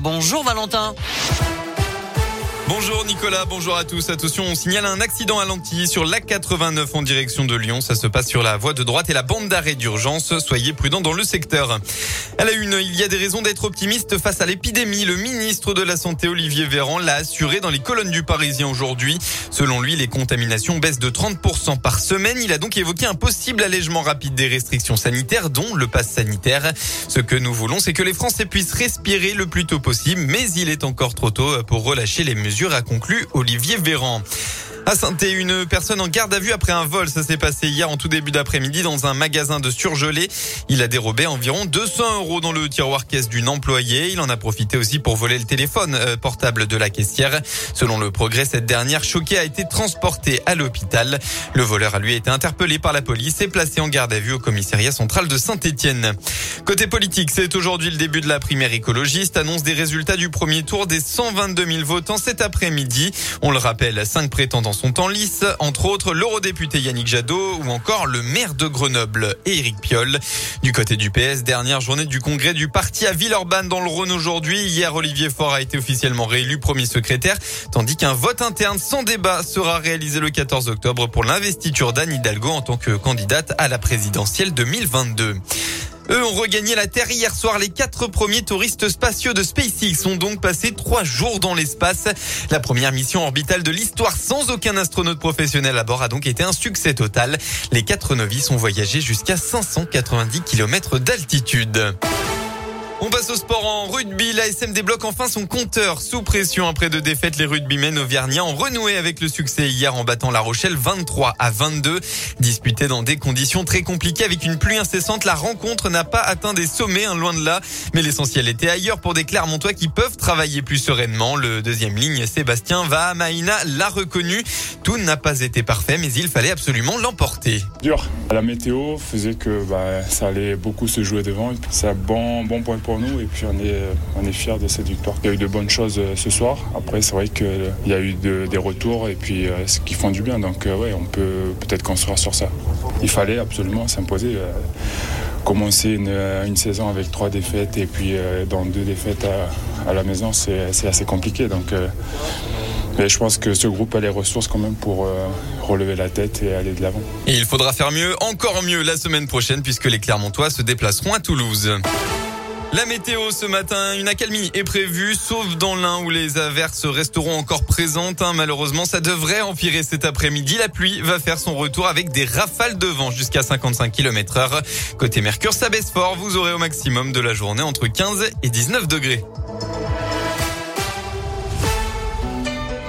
Bonjour Valentin. Bonjour Nicolas, bonjour à tous. Attention, on signale un accident à Lantilly sur l'A89 en direction de Lyon. Ça se passe sur la voie de droite et la bande d'arrêt d'urgence. Soyez prudents dans le secteur. À la une, il y a des raisons d'être optimiste face à l'épidémie. Le ministre de la Santé, Olivier Véran, l'a assuré dans les colonnes du Parisien aujourd'hui. Selon lui, les contaminations baissent de 30% par semaine. Il a donc évoqué un possible allègement rapide des restrictions sanitaires, dont le pass sanitaire. Ce que nous voulons, c'est que les Français puissent respirer le plus tôt possible, mais il est encore trop tôt pour relâcher les mesures a conclu Olivier Véran. À saint une personne en garde à vue après un vol. Ça s'est passé hier en tout début d'après-midi dans un magasin de surgelés. Il a dérobé environ 200 euros dans le tiroir caisse d'une employée. Il en a profité aussi pour voler le téléphone euh, portable de la caissière. Selon le progrès, cette dernière choquée a été transportée à l'hôpital. Le voleur a lui été interpellé par la police et placé en garde à vue au commissariat central de Saint-Étienne. Côté politique, c'est aujourd'hui le début de la primaire écologiste. Annonce des résultats du premier tour des 122 000 votants cet après-midi. On le rappelle, cinq prétendants sont en lice, entre autres l'eurodéputé Yannick Jadot ou encore le maire de Grenoble, Éric Piolle. Du côté du PS, dernière journée du congrès du parti à Villeurbanne dans le Rhône aujourd'hui. Hier, Olivier Faure a été officiellement réélu premier secrétaire, tandis qu'un vote interne sans débat sera réalisé le 14 octobre pour l'investiture d'Anne Hidalgo en tant que candidate à la présidentielle 2022. Eux ont regagné la Terre hier soir. Les quatre premiers touristes spatiaux de SpaceX ont donc passé trois jours dans l'espace. La première mission orbitale de l'histoire sans aucun astronaute professionnel à bord a donc été un succès total. Les quatre novices ont voyagé jusqu'à 590 km d'altitude. On passe au sport en rugby. La SM débloque enfin son compteur sous pression après deux défaites. Les rugbymen auvergnats ont renoué avec le succès hier en battant La Rochelle 23 à 22. Disputé dans des conditions très compliquées avec une pluie incessante, la rencontre n'a pas atteint des sommets, un loin de là. Mais l'essentiel était ailleurs pour des Clermontois qui peuvent travailler plus sereinement. Le deuxième ligne, Sébastien Vahamaina l'a reconnu. Tout n'a pas été parfait, mais il fallait absolument l'emporter. Dur. La météo faisait que bah, ça allait beaucoup se jouer devant. C'est un bon, bon point nous et puis on est, on est fiers de cette victoire. Il y a eu de bonnes choses euh, ce soir. Après, c'est vrai qu'il y a eu des retours et puis euh, ce qui font du bien. Donc, euh, ouais, on peut peut-être construire sur ça. Il fallait absolument s'imposer. Commencer une, saison avec trois défaites et puis dans deux défaites à, la maison, c'est assez compliqué. Donc, mais je pense que ce groupe a les ressources quand même pour relever la tête et aller de l'avant. il faudra faire mieux, encore mieux la semaine prochaine puisque les Clermontois se déplaceront à Toulouse. La météo ce matin, une accalmie est prévue, sauf dans l'un où les averses resteront encore présentes. Hein. Malheureusement, ça devrait empirer cet après-midi. La pluie va faire son retour avec des rafales de vent jusqu'à 55 km heure. Côté Mercure, ça baisse fort. Vous aurez au maximum de la journée entre 15 et 19 degrés.